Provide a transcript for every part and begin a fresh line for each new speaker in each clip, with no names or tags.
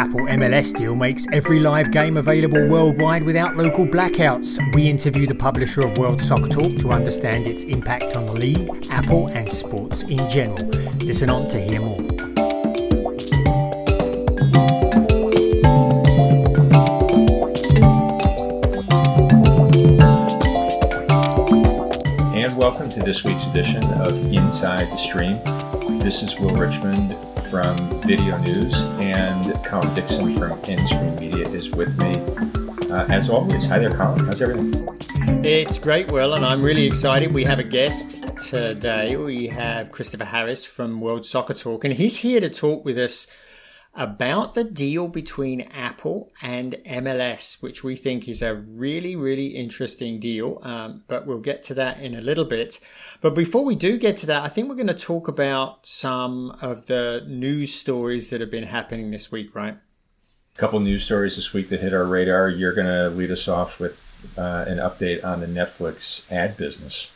Apple MLS deal makes every live game available worldwide without local blackouts. We interview the publisher of World Soccer Talk to understand its impact on the league, Apple, and sports in general. Listen on to hear more.
And welcome to this week's edition of Inside the Stream. This is Will Richmond from VideoNuze, and Colin Dixon from nScreenMedia is with me. Uh, as always, hi there, Colin. How's everything?
It's great, Will, and I'm really excited. We have a guest today. We have Christopher Harris from World Soccer Talk, and he's here to talk with us about the deal between Apple and MLS, which we think is a really, really interesting deal. Um, but we'll get to that in a little bit. But before we do get to that, I think we're going to talk about some of the news stories that have been happening this week, right?
A couple news stories this week that hit our radar. You're going to lead us off with uh, an update on the Netflix ad business.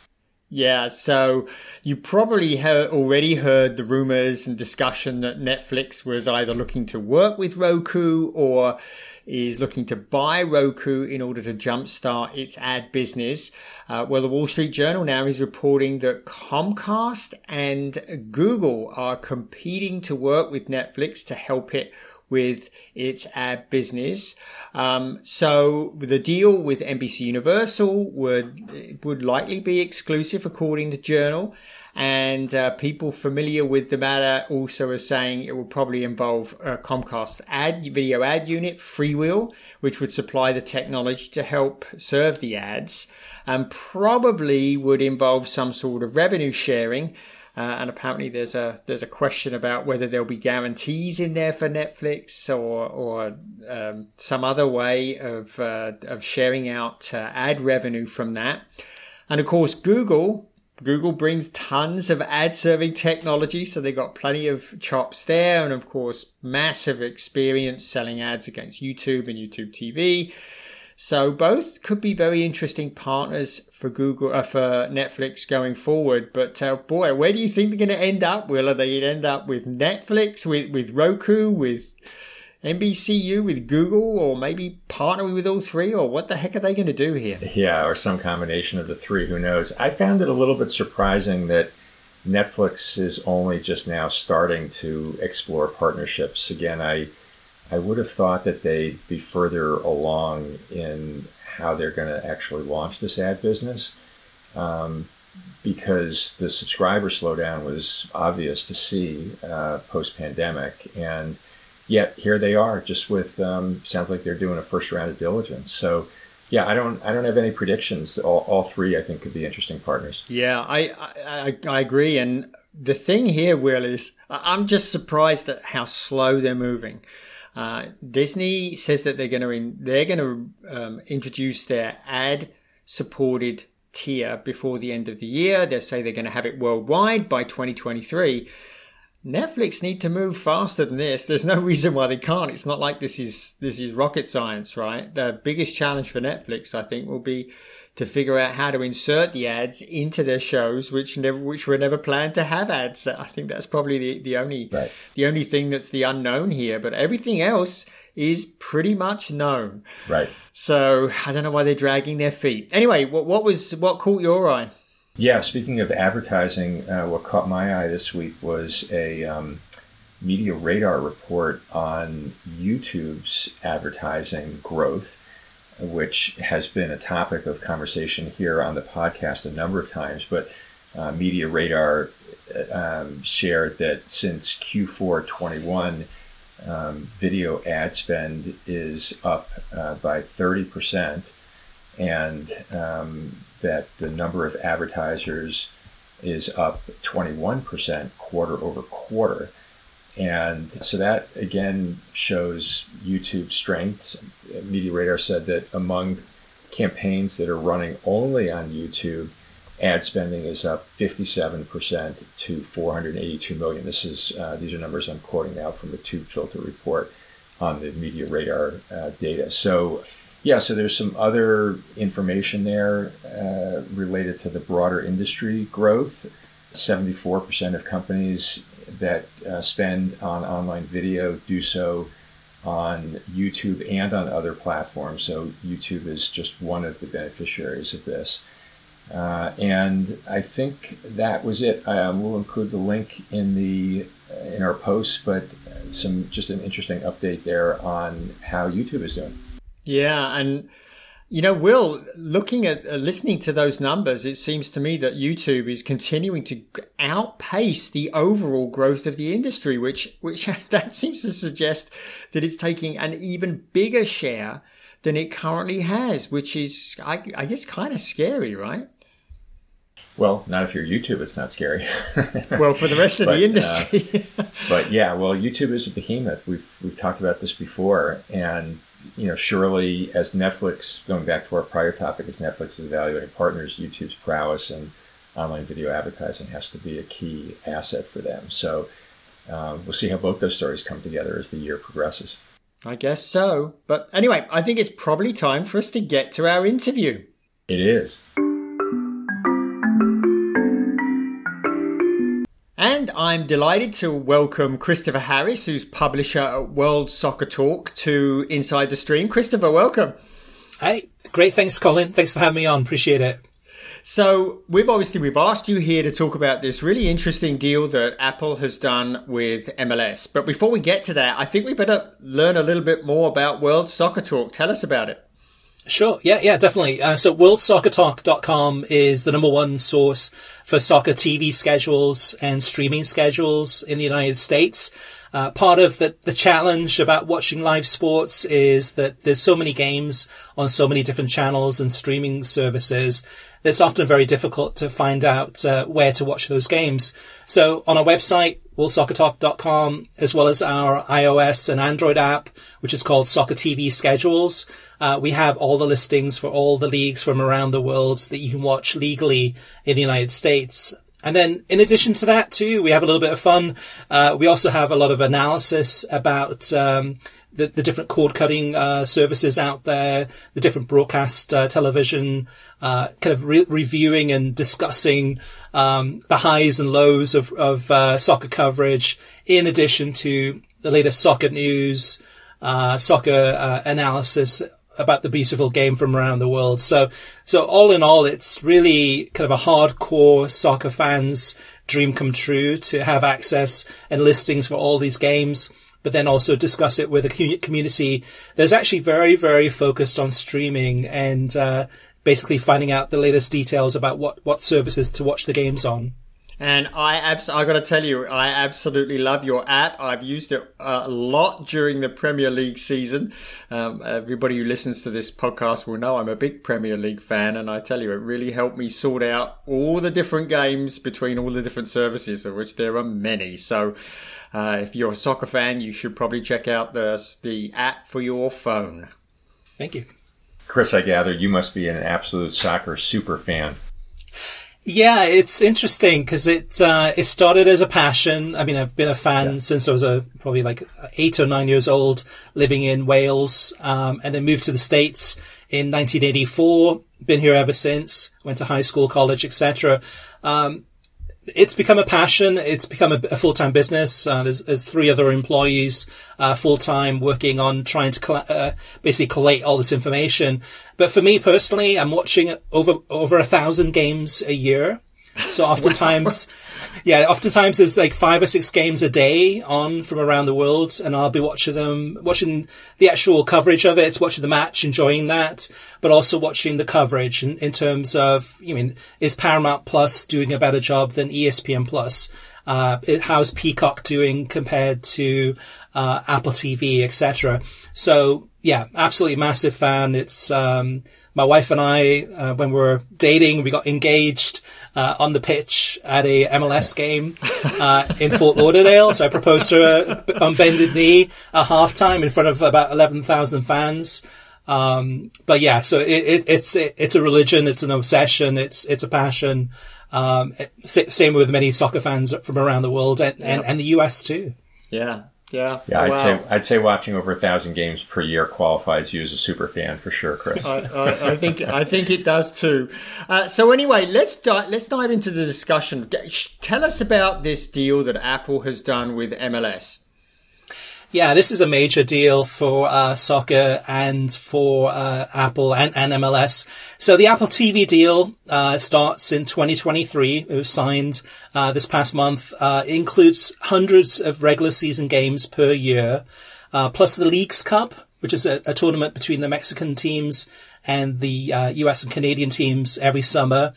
Yeah, so you probably have already heard the rumors and discussion that Netflix was either looking to work with Roku or is looking to buy Roku in order to jumpstart its ad business. Uh, well, the Wall Street Journal now is reporting that Comcast and Google are competing to work with Netflix to help it with its ad business. Um, so the deal with NBC Universal would would likely be exclusive, according to Journal. And uh, people familiar with the matter also are saying it will probably involve uh, Comcast ad video ad unit, Freewheel, which would supply the technology to help serve the ads, and probably would involve some sort of revenue sharing. Uh, and apparently, there's a there's a question about whether there'll be guarantees in there for Netflix or or um, some other way of uh, of sharing out uh, ad revenue from that. And of course, Google Google brings tons of ad serving technology, so they've got plenty of chops there, and of course, massive experience selling ads against YouTube and YouTube TV. So both could be very interesting partners for Google, uh, for Netflix going forward. But uh, boy, where do you think they're going to end up? Will are they end up with Netflix, with with Roku, with NBCU, with Google, or maybe partnering with all three? Or what the heck are they going to do here?
Yeah, or some combination of the three. Who knows? I found it a little bit surprising that. Netflix is only just now starting to explore partnerships. Again, I I would have thought that they'd be further along in how they're going to actually launch this ad business um, because the subscriber slowdown was obvious to see uh, post pandemic. And yet here they are, just with um, sounds like they're doing a first round of diligence. So yeah, I don't I don't have any predictions. All, all three I think could be interesting partners.
Yeah, I, I I agree. And the thing here, Will, is I'm just surprised at how slow they're moving. Uh, Disney says that they're going to they're going to um, introduce their ad supported tier before the end of the year. They say they're going to have it worldwide by 2023. Netflix need to move faster than this. There's no reason why they can't. It's not like this is this is rocket science, right? The biggest challenge for Netflix, I think, will be to figure out how to insert the ads into their shows, which never, which were never planned to have ads. That I think that's probably the, the only, right. the only thing that's the unknown here. But everything else is pretty much known.
Right.
So I don't know why they're dragging their feet. Anyway, what, what was what caught your eye?
Yeah, speaking of advertising, uh, what caught my eye this week was a um, Media Radar report on YouTube's advertising growth which has been a topic of conversation here on the podcast a number of times. But uh, Media Radar um, shared that since Q4 21, um, video ad spend is up uh, by 30%, and um, that the number of advertisers is up 21% quarter over quarter. And so that again shows YouTube's strengths. Media Radar said that among campaigns that are running only on YouTube, ad spending is up 57% to 482 million. This is uh, these are numbers I'm quoting now from the Tube Filter report on the Media Radar uh, data. So yeah, so there's some other information there uh, related to the broader industry growth. 74% of companies that uh, spend on online video do so on YouTube and on other platforms. So YouTube is just one of the beneficiaries of this. Uh, and I think that was it. Um, we'll include the link in the in our posts, but some just an interesting update there on how YouTube is doing.
Yeah, and you know, Will, looking at uh, listening to those numbers, it seems to me that YouTube is continuing to outpace the overall growth of the industry, which which that seems to suggest that it's taking an even bigger share than it currently has, which is, I, I guess, kind of scary, right?
Well, not if you're YouTube, it's not scary.
well, for the rest of but, the industry.
uh, but yeah, well, YouTube is a behemoth. We've we've talked about this before, and you know, surely as Netflix, going back to our prior topic, as Netflix is evaluating partners, YouTube's prowess and online video advertising has to be a key asset for them. So um, we'll see how both those stories come together as the year progresses.
I guess so. But anyway, I think it's probably time for us to get to our interview.
It is.
And I'm delighted to welcome Christopher Harris, who's publisher at World Soccer Talk, to Inside the Stream. Christopher, welcome.
Hey, great. Thanks, Colin. Thanks for having me on. Appreciate it.
So we've obviously we've asked you here to talk about this really interesting deal that Apple has done with MLS. But before we get to that, I think we better learn a little bit more about World Soccer Talk. Tell us about it.
Sure. Yeah, yeah, definitely. Uh, so worldsoccertalk.com is the number one source for soccer TV schedules and streaming schedules in the United States. Uh, part of the, the challenge about watching live sports is that there's so many games on so many different channels and streaming services. It's often very difficult to find out uh, where to watch those games. So on our website, worldsoccertalk.com, as well as our iOS and Android app, which is called Soccer TV Schedules, uh, we have all the listings for all the leagues from around the world that you can watch legally in the United States. And then in addition to that too, we have a little bit of fun. Uh, we also have a lot of analysis about, um, the, the, different cord cutting uh, services out there, the different broadcast uh, television, uh, kind of re- reviewing and discussing um, the highs and lows of, of uh, soccer coverage, in addition to the latest soccer news, uh, soccer uh, analysis, about the beautiful game from around the world. So, so all in all, it's really kind of a hardcore soccer fans dream come true to have access and listings for all these games, but then also discuss it with a community that's actually very, very focused on streaming and, uh, basically finding out the latest details about what, what services to watch the games on.
And I abs- I got to tell you, I absolutely love your app. I've used it a lot during the Premier League season. Um, everybody who listens to this podcast will know I'm a big Premier League fan, and I tell you, it really helped me sort out all the different games between all the different services, of which there are many. So, uh, if you're a soccer fan, you should probably check out the the app for your phone.
Thank you,
Chris. I gather you must be an absolute soccer super fan.
Yeah, it's interesting because it uh, it started as a passion. I mean, I've been a fan yeah. since I was a probably like eight or nine years old, living in Wales, um, and then moved to the states in 1984. Been here ever since. Went to high school, college, etc. Um, it's become a passion. It's become a, a full-time business. Uh, there's, there's, three other employees, uh, full-time working on trying to uh, basically collate all this information. But for me personally, I'm watching over, over a thousand games a year. So oftentimes, yeah, oftentimes there's like five or six games a day on from around the world and I'll be watching them, watching the actual coverage of it, watching the match, enjoying that, but also watching the coverage in, in terms of, you mean, is Paramount Plus doing a better job than ESPN Plus? Uh, how's Peacock doing compared to, uh, Apple TV, etc. So yeah, absolutely massive fan. It's, um, my wife and I, uh, when we were dating, we got engaged uh, on the pitch at a MLS game uh, in Fort Lauderdale. So I proposed to her on bended knee at halftime in front of about 11,000 fans. Um, but yeah, so it, it, it's it, it's a religion, it's an obsession, it's it's a passion. Um, same with many soccer fans from around the world and, and, and the US too.
Yeah, yeah.
Yeah, I'd wow. say I'd say watching over a thousand games per year qualifies you as a super fan for sure, Chris.
I, I, I, think I think it does too. Uh, so anyway, let's di- let's dive into the discussion. Tell us about this deal that Apple has done with MLS.
Yeah, this is a major deal for uh, soccer and for uh, Apple and, and, MLS. So the Apple TV deal uh, starts in 2023. It was signed uh, this past month. Uh, includes hundreds of regular season games per year, uh, plus the Leagues Cup, which is a, a, tournament between the Mexican teams and the US and Canadian teams every summer.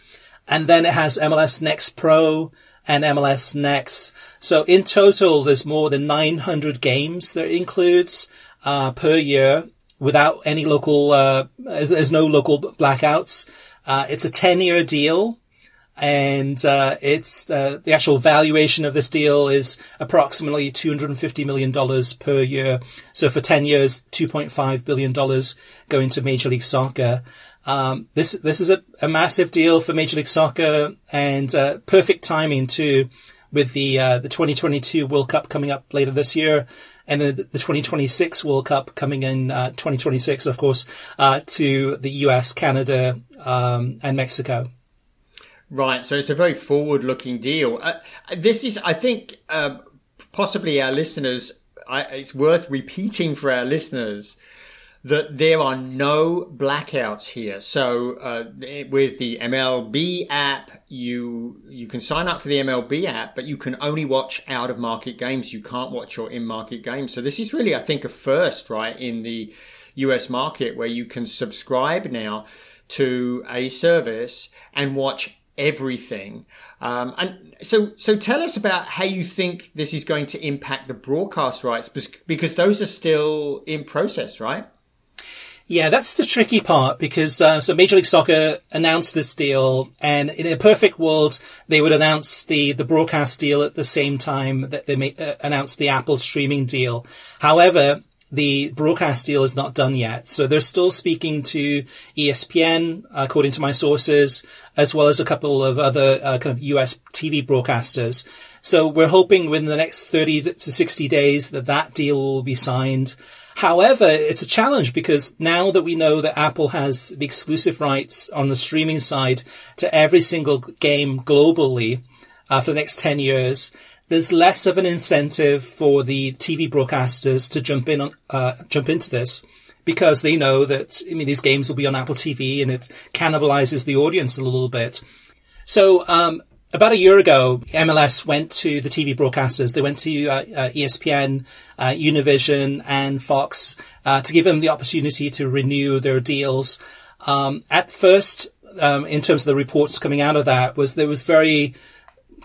And then it has MLS Next Pro and MLS Next. So in total, there's more than 900 games that includes uh, per year without any local. Uh, there's no local blackouts. Uh, it's a 10 year deal. And uh, it's uh, the actual valuation of this deal is approximately 250 million dollars per year. So for 10 years, 2.5 billion dollars going to Major League Soccer. Um, this this is a, a, massive deal for Major League Soccer and uh, perfect timing too, with the uh, the 2022 World Cup coming up later this year, and then the 2026 World Cup coming in uh, 2026, of course, uh, to the US, Canada, um, and Mexico.
Right, so it's a very forward-looking deal. Uh, this is, I think, um, possibly our listeners. I, it's worth repeating for our listeners that there are no blackouts here. So uh, with the MLB app, you you can sign up for the MLB app, but you can only watch out of market games. You can't watch your in market games. So this is really, I think, a first, right, in the US market where you can subscribe now to a service and watch everything. Um, and so, so tell us about how you think this is going to impact the broadcast rights, because those are still in process, right?
Yeah, that's the tricky part because uh, so Major League Soccer announced this deal, and in a perfect world, they would announce the the broadcast deal at the same time that they may, uh, announced the Apple streaming deal. However, the broadcast deal is not done yet, so they're still speaking to ESPN, according to my sources, as well as a couple of other uh, kind of US TV broadcasters. So we're hoping within the next 30 to 60 days that that deal will be signed. However, it's a challenge because now that we know that Apple has the exclusive rights on the streaming side to every single game globally uh, for the next 10 years, there's less of an incentive for the TV broadcasters to jump in on, uh, jump into this because they know that, I mean, these games will be on Apple TV and it cannibalizes the audience a little bit. So, um, about a year ago, MLS went to the TV broadcasters. They went to uh, uh, ESPN, uh, Univision, and Fox uh, to give them the opportunity to renew their deals. Um, at first, um, in terms of the reports coming out of that, was there was very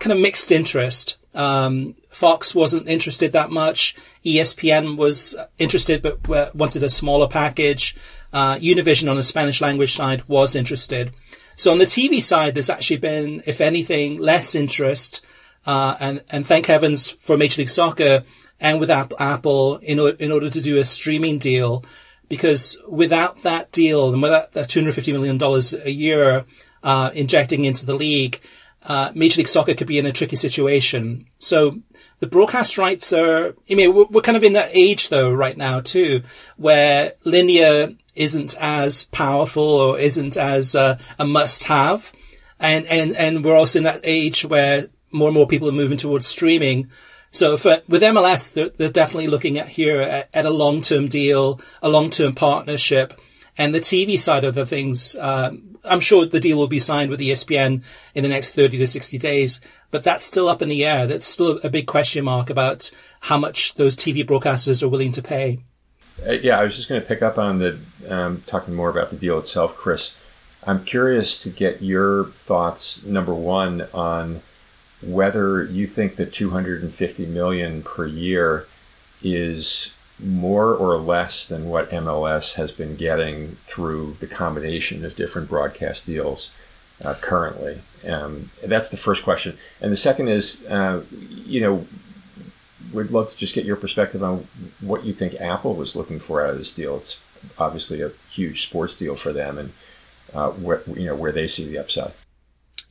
kind of mixed interest. Um, Fox wasn't interested that much. ESPN was interested, but wanted a smaller package. Uh, Univision on the Spanish language side was interested. So on the TV side, there's actually been, if anything, less interest. Uh, and, and thank heavens for Major League Soccer and with Apple in, in order to do a streaming deal. Because without that deal and without that $250 million a year, uh, injecting into the league, uh, Major League Soccer could be in a tricky situation. So the broadcast rights are, I mean, we're, we're kind of in that age though right now too, where linear isn't as powerful or isn't as uh, a must have. And, and, and we're also in that age where more and more people are moving towards streaming. So for, with MLS, they're, they're definitely looking at here at, at a long-term deal, a long-term partnership. And the TV side of the things, um, I'm sure the deal will be signed with ESPN in the next 30 to 60 days, but that's still up in the air. That's still a big question mark about how much those TV broadcasters are willing to pay.
Uh, yeah, I was just going to pick up on the um, talking more about the deal itself, Chris. I'm curious to get your thoughts. Number one, on whether you think the 250 million per year is more or less than what MLS has been getting through the combination of different broadcast deals uh, currently. Um, that's the first question, and the second is, uh, you know, we'd love to just get your perspective on what you think Apple was looking for out of this deal. It's obviously a huge sports deal for them, and uh, where you know where they see the upside.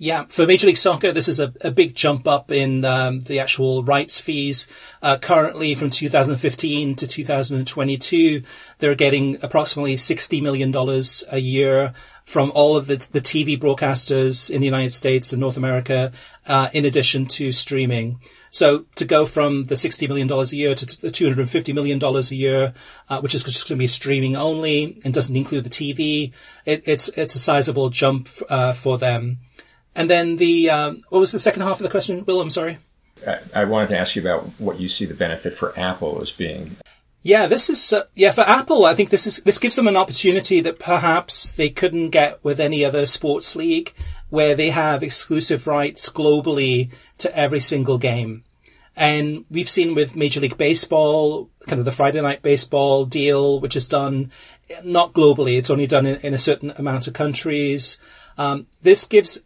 Yeah, for Major League Soccer, this is a, a big jump up in um, the actual rights fees. Uh, currently, from 2015 to 2022, they're getting approximately $60 million a year from all of the, the TV broadcasters in the United States and North America, uh, in addition to streaming. So to go from the $60 million a year to the $250 million a year, uh, which is just going to be streaming only and doesn't include the TV, it, it's, it's a sizable jump, uh, for them. And then the, um, what was the second half of the question, Will? I'm sorry.
I, wanted to ask you about what you see the benefit for Apple as being.
Yeah, this is uh, yeah for Apple. I think this is this gives them an opportunity that perhaps they couldn't get with any other sports league, where they have exclusive rights globally to every single game. And we've seen with Major League Baseball, kind of the Friday Night Baseball deal, which is done not globally; it's only done in, in a certain amount of countries. Um, this gives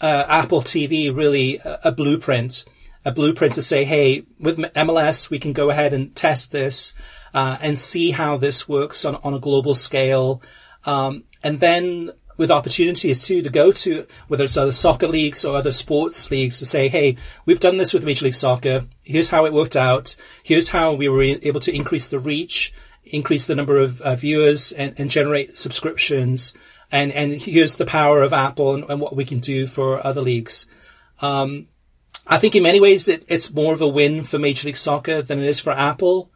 uh, Apple TV really a, a, blueprint, a blueprint to say, hey, with MLS, we can go ahead and test this uh, and see how this works on, on a global scale. Um, and then with opportunities too to go to whether it's other soccer leagues or other sports leagues to say, hey, we've done this with Major League Soccer. Here's how it worked out. Here's how we were able to increase the reach, increase the number of uh, viewers, and, and generate subscriptions and and here's the power of Apple and, and what we can do for other leagues. Um, I think in many ways it, it's more of a win for Major League Soccer than it is for Apple.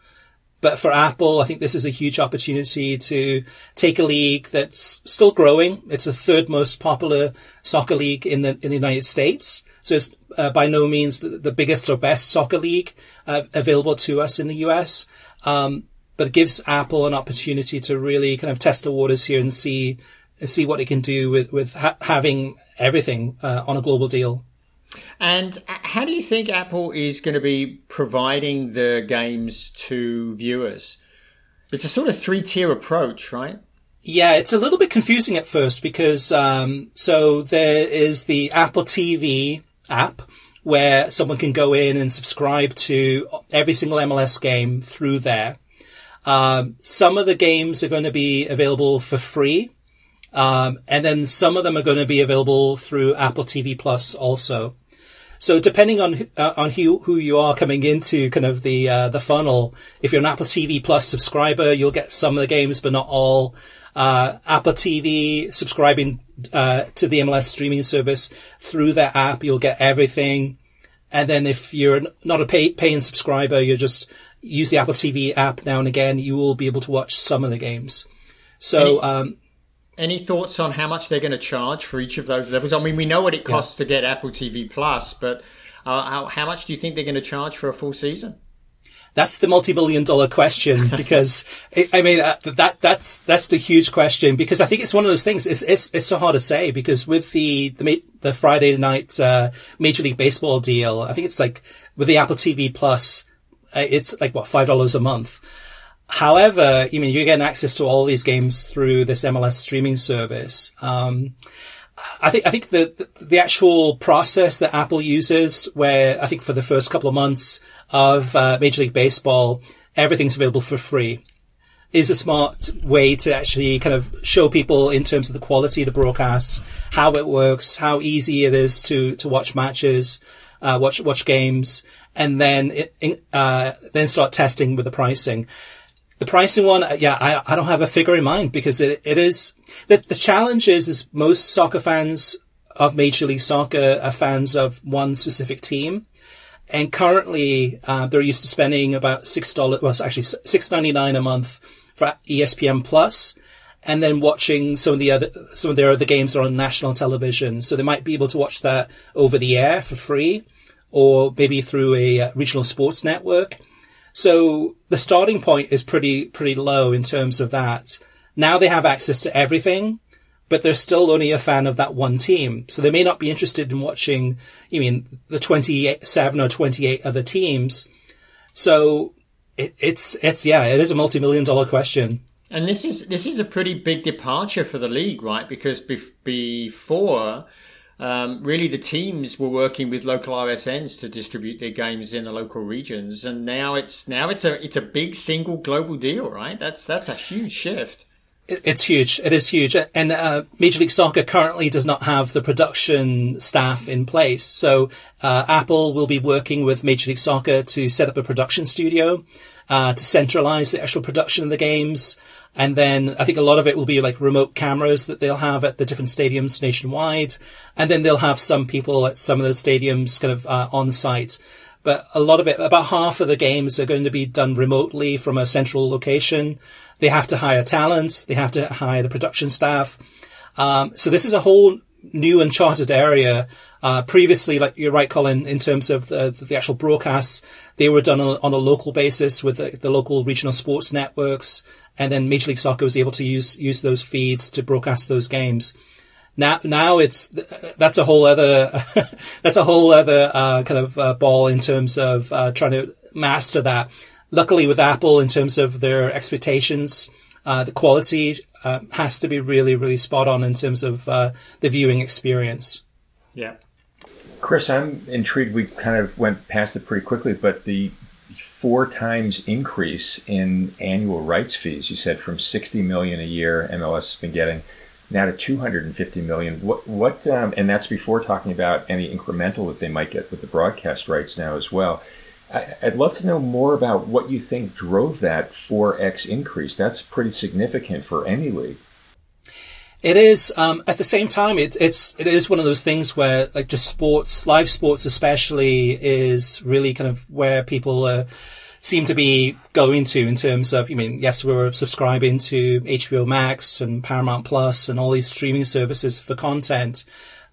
But for Apple, I think this is a huge opportunity to take a league that's still growing. It's the third most popular soccer league in the in the United States. So it's uh, by no means the, the, biggest or best soccer league uh, available to us in the US. Um, but it gives Apple an opportunity to really kind of test the waters here and see see what it can do with with ha- having everything uh, on a global deal.
And uh, how do you think Apple is going to be providing the games to viewers? It's a sort of three tier approach, right?
Yeah, it's a little bit confusing at first because um, so there is the Apple TV app where someone can go in and subscribe to every single MLS game through there. Um, some of the games are going to be available for free um, and then some of them are going to be available through Apple TV Plus also. So depending on uh, on who, who you are coming into kind of the uh, the funnel, if you're an Apple TV Plus subscriber, you'll get some of the games, but not all. Uh, Apple TV subscribing uh, to the MLS streaming service through that app, you'll get everything. And then if you're not a pay, paying subscriber, you just use the Apple TV app now and again, you will be able to watch some of the games. So, um,
any thoughts on how much they're going to charge for each of those levels? I mean, we know what it costs yeah. to get Apple TV Plus, but uh, how, how much do you think they're going to charge for a full season?
That's the multi-billion dollar question because I mean uh, that that's that's the huge question because I think it's one of those things. It's it's it's so hard to say because with the the, the Friday night uh, Major League Baseball deal, I think it's like with the Apple TV Plus, uh, it's like what five dollars a month. However, you mean you're getting access to all these games through this MLS streaming service. Um, I think I think the the actual process that Apple uses, where I think for the first couple of months of uh, Major League Baseball, everything's available for free, is a smart way to actually kind of show people in terms of the quality of the broadcasts, how it works, how easy it is to to watch matches, uh, watch watch games, and then it, uh, then start testing with the pricing. The pricing one, uh, yeah, I, I don't have a figure in mind because it, it is, the, the challenge is, is most soccer fans of Major League Soccer are fans of one specific team. And currently, uh, they're used to spending about six dollars, well, it's actually six ninety nine a month for ESPN Plus, and then watching some of the other some of their other games are on national television. So they might be able to watch that over the air for free, or maybe through a uh, regional sports network. So the starting point is pretty, pretty low in terms of that. Now they have access to everything, but they're still only a fan of that one team. So they may not be interested in watching, you mean the 27 or 28 other teams. So it, it's, it's, yeah, it is a multi-million dollar question.
And this is, this is a pretty big departure for the league, right? Because bef- before, um, really the teams were working with local RSNs to distribute their games in the local regions, and now it's now it's a it's a big single global deal, right? That's that's a huge shift.
It's huge. It is huge. And uh, Major League Soccer currently does not have the production staff in place. So uh, Apple will be working with Major League Soccer to set up a production studio uh, to centralize the actual production of the games. And then I think a lot of it will be like remote cameras that they'll have at the different stadiums nationwide. And then they'll have some people at some of the stadiums kind of uh, on site. But a lot of it, about half of the games are going to be done remotely from a central location. They have to hire talents. They have to hire the production staff. Um, so this is a whole new uncharted area. Uh, previously, like you're right, Colin, in terms of the, the actual broadcasts, they were done on, on a local basis with the, the, local regional sports networks, and then Major League Soccer was able to use use those feeds to broadcast those games. Now, now it's that's a whole other that's a whole other uh, kind of uh, ball in terms of uh, trying to master that. Luckily, with Apple, in terms of their expectations, uh, the quality uh, has to be really, really spot on in terms of uh, the viewing experience.
Yeah.
Chris, I'm intrigued. We kind of went past it pretty quickly, but the four times increase in annual rights fees, you said from 60 million a year MLS has been getting now to 250 million. What, what um, and that's before talking about any incremental that they might get with the broadcast rights now as well. I, would love to know more about what you think drove that 4x increase. That's pretty significant for any league.
It is. Um, at the same time, it, it's it is one of those things where, like, just sports, live sports especially, is really kind of where people uh, seem to be going to in terms of. I mean, yes, we're subscribing to HBO Max and Paramount Plus and all these streaming services for content,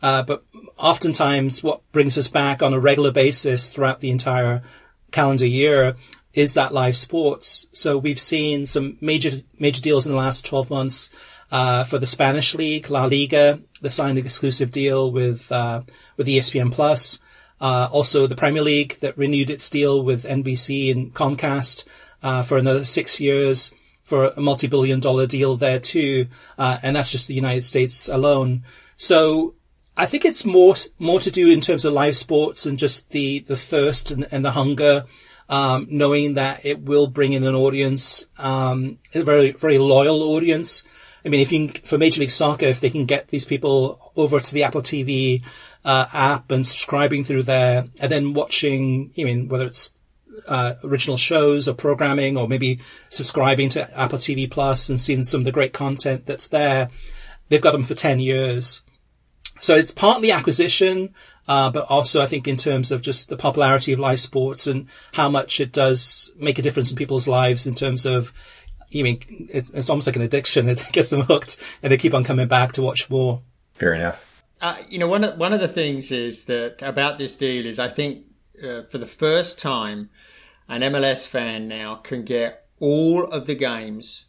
uh, but oftentimes, what brings us back on a regular basis throughout the entire calendar year is that live sports. So we've seen some major major deals in the last 12 months uh, for the Spanish league, La Liga, the signed exclusive deal with uh, with ESPN Plus. Uh, also, the Premier League that renewed its deal with NBC and Comcast uh, for another six years for a multi-billion dollar deal there too, uh, and that's just the United States alone. So I think it's more more to do in terms of live sports and just the the thirst and, and the hunger, um, knowing that it will bring in an audience, um, a very very loyal audience. I mean, if you for Major League Soccer, if they can get these people over to the Apple TV uh, app and subscribing through there, and then watching, I mean, whether it's uh, original shows or programming, or maybe subscribing to Apple TV Plus and seeing some of the great content that's there, they've got them for ten years. So it's partly acquisition, uh, but also I think in terms of just the popularity of live sports and how much it does make a difference in people's lives in terms of, you mean, it's, it's almost like an addiction. It gets them hooked and they keep on coming back to watch more.
Fair enough.
Uh, you know, one of, one of the things is that about this deal is I think uh, for the first time, an MLS fan now can get all of the games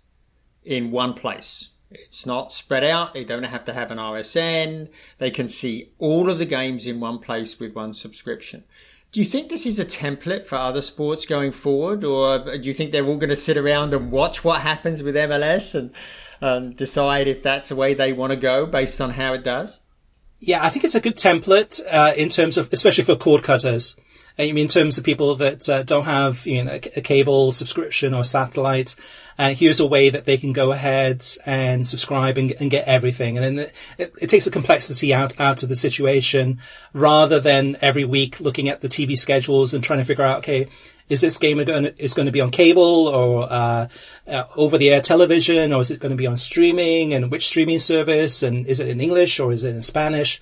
in one place. It's not spread out. They don't have to have an RSN. They can see all of the games in one place with one subscription. Do you think this is a template for other sports going forward, or do you think they're all going to sit around and watch what happens with MLS and um, decide if that's the way they want to go based on how it does?
Yeah, I think it's a good template uh, in terms of, especially for cord cutters. I mean, in terms of people that uh, don't have you know, a, cable subscription or satellite, uh, here's a way that they can go ahead and subscribe and, and get everything. And then it, it, takes the complexity out, out of the situation rather than every week looking at the TV schedules and trying to figure out, okay, is this game going to, is going to be on cable or uh, uh, over the air television or is it going to be on streaming and which streaming service and is it in English or is it in Spanish?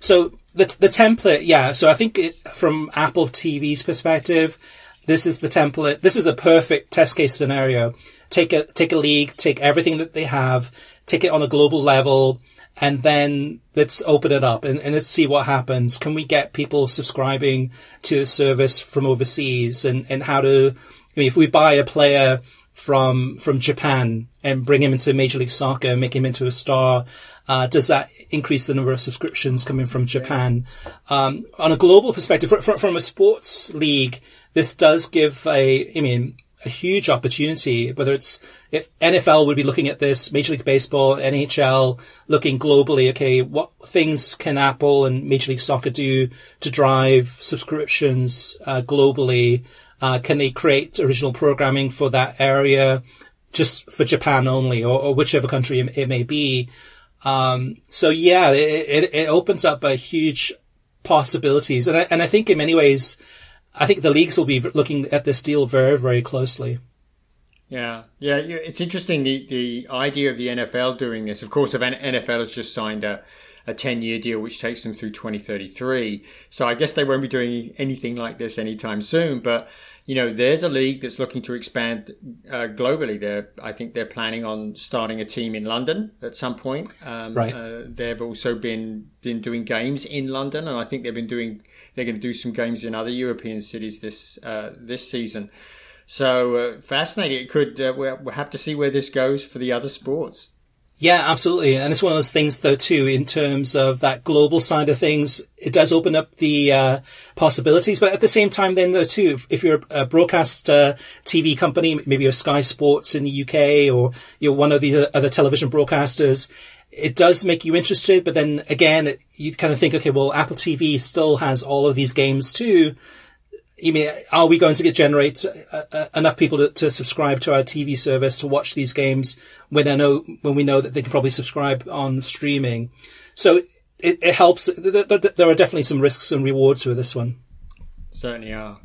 So the the template, yeah. So I think it, from Apple TV's perspective, this is the template. This is a perfect test case scenario. Take a take a league, take everything that they have, take it on a global level, and then let's open it up and, and let's see what happens. Can we get people subscribing to a service from overseas and, and how to, I mean, if we buy a player from from Japan and bring him into Major League Soccer, make him into a star? Uh, does that increase the number of subscriptions coming from Japan? Um, on a global perspective, from, from a sports league, this does give a, I mean, a huge opportunity. Whether it's if NFL would be looking at this, Major League Baseball, NHL, looking globally. Okay, what things can Apple and Major League Soccer do to drive subscriptions uh, globally? Uh, can they create original programming for that area? just for Japan only or, or whichever country it may be. Um, so yeah, it, it, it, opens up a huge possibilities. And I, and I think in many ways, I think the leagues will be looking at this deal very, very closely.
Yeah, yeah, it's interesting the the idea of the NFL doing this. Of course, the NFL has just signed a a 10 year deal which takes them through 2033. So I guess they won't be doing anything like this anytime soon. But you know, there's a league that's looking to expand uh, globally. They're, I think they're planning on starting a team in London at some point. Um,
right.
Uh, they've also been been doing games in London, and I think they've been doing. They're going to do some games in other European cities this uh, this season. So uh, fascinating. It could. Uh, we'll have to see where this goes for the other sports.
Yeah, absolutely. And it's one of those things though too, in terms of that global side of things, it does open up the, uh, possibilities. But at the same time then though too, if, if you're a broadcast, uh, TV company, maybe you're Sky Sports in the UK or you're one of the other television broadcasters, it does make you interested. But then again, you kind of think, okay, well, Apple TV still has all of these games too you mean, are we going to get generate uh, uh, enough people to, to, subscribe to our TV service to watch these games when I know, when we know that they can probably subscribe on streaming? So it, it helps. There are definitely some risks and rewards with this one.
Certainly are.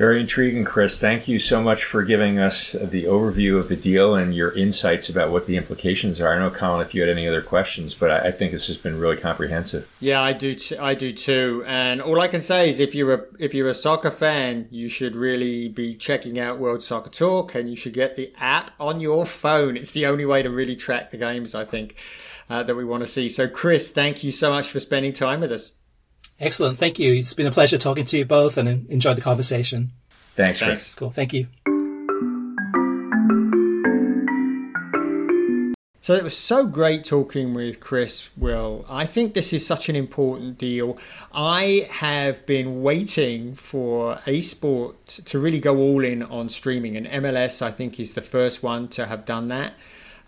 Very intriguing, Chris. Thank you so much for giving us the overview of the deal and your insights about what the implications are. I know, Colin, if you had any other questions, but I, think this has been really comprehensive.
Yeah, I do. T- I do too. And all I can say is, if you're a if you're a soccer fan, you should really be checking out World Soccer Talk, and you should get the app on your phone. It's the only way to really track the games. I think uh, that we want to see. So, Chris, thank you so much for spending time with us.
Excellent. Thank you. It's been a pleasure talking to you both and enjoyed the conversation.
Thanks, Chris.
Cool. Thank you.
So it was so great talking with Chris, Will. I think this is such an important deal. I have been waiting for a sport to really go all in on streaming, and MLS, I think, is the first one to have done that.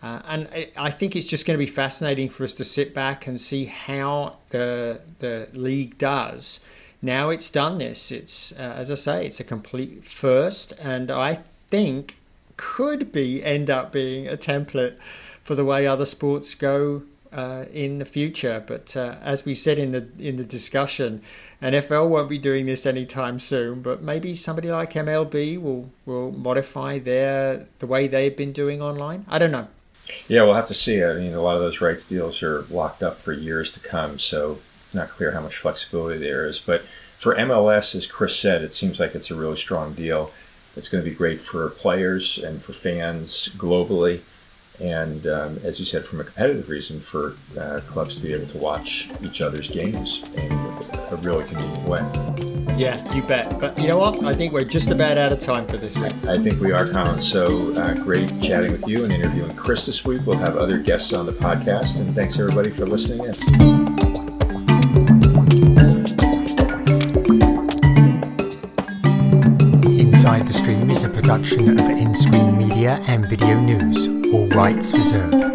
Uh, and I think it's just going to be fascinating for us to sit back and see how the the league does. Now it's done this. It's uh, as I say, it's a complete first, and I think could be end up being a template for the way other sports go uh, in the future. But uh, as we said in the in the discussion, NFL won't be doing this anytime soon. But maybe somebody like MLB will will modify their the way they've been doing online. I don't know.
Yeah, we'll have to see. I mean, a lot of those rights deals are locked up for years to come, so it's not clear how much flexibility there is. But for MLS, as Chris said, it seems like it's a really strong deal. It's going to be great for players and for fans globally. And um, as you said, from a competitive reason, for uh, clubs to be able to watch each other's games in a really convenient way.
Yeah, you bet. But you know what? I think we're just about out of time for this week.
I think we are, Colin. So uh, great chatting with you and interviewing Chris this week. We'll have other guests on the podcast. And thanks, everybody, for listening in.
Production of nScreenMedia and VideoNuze, all rights reserved.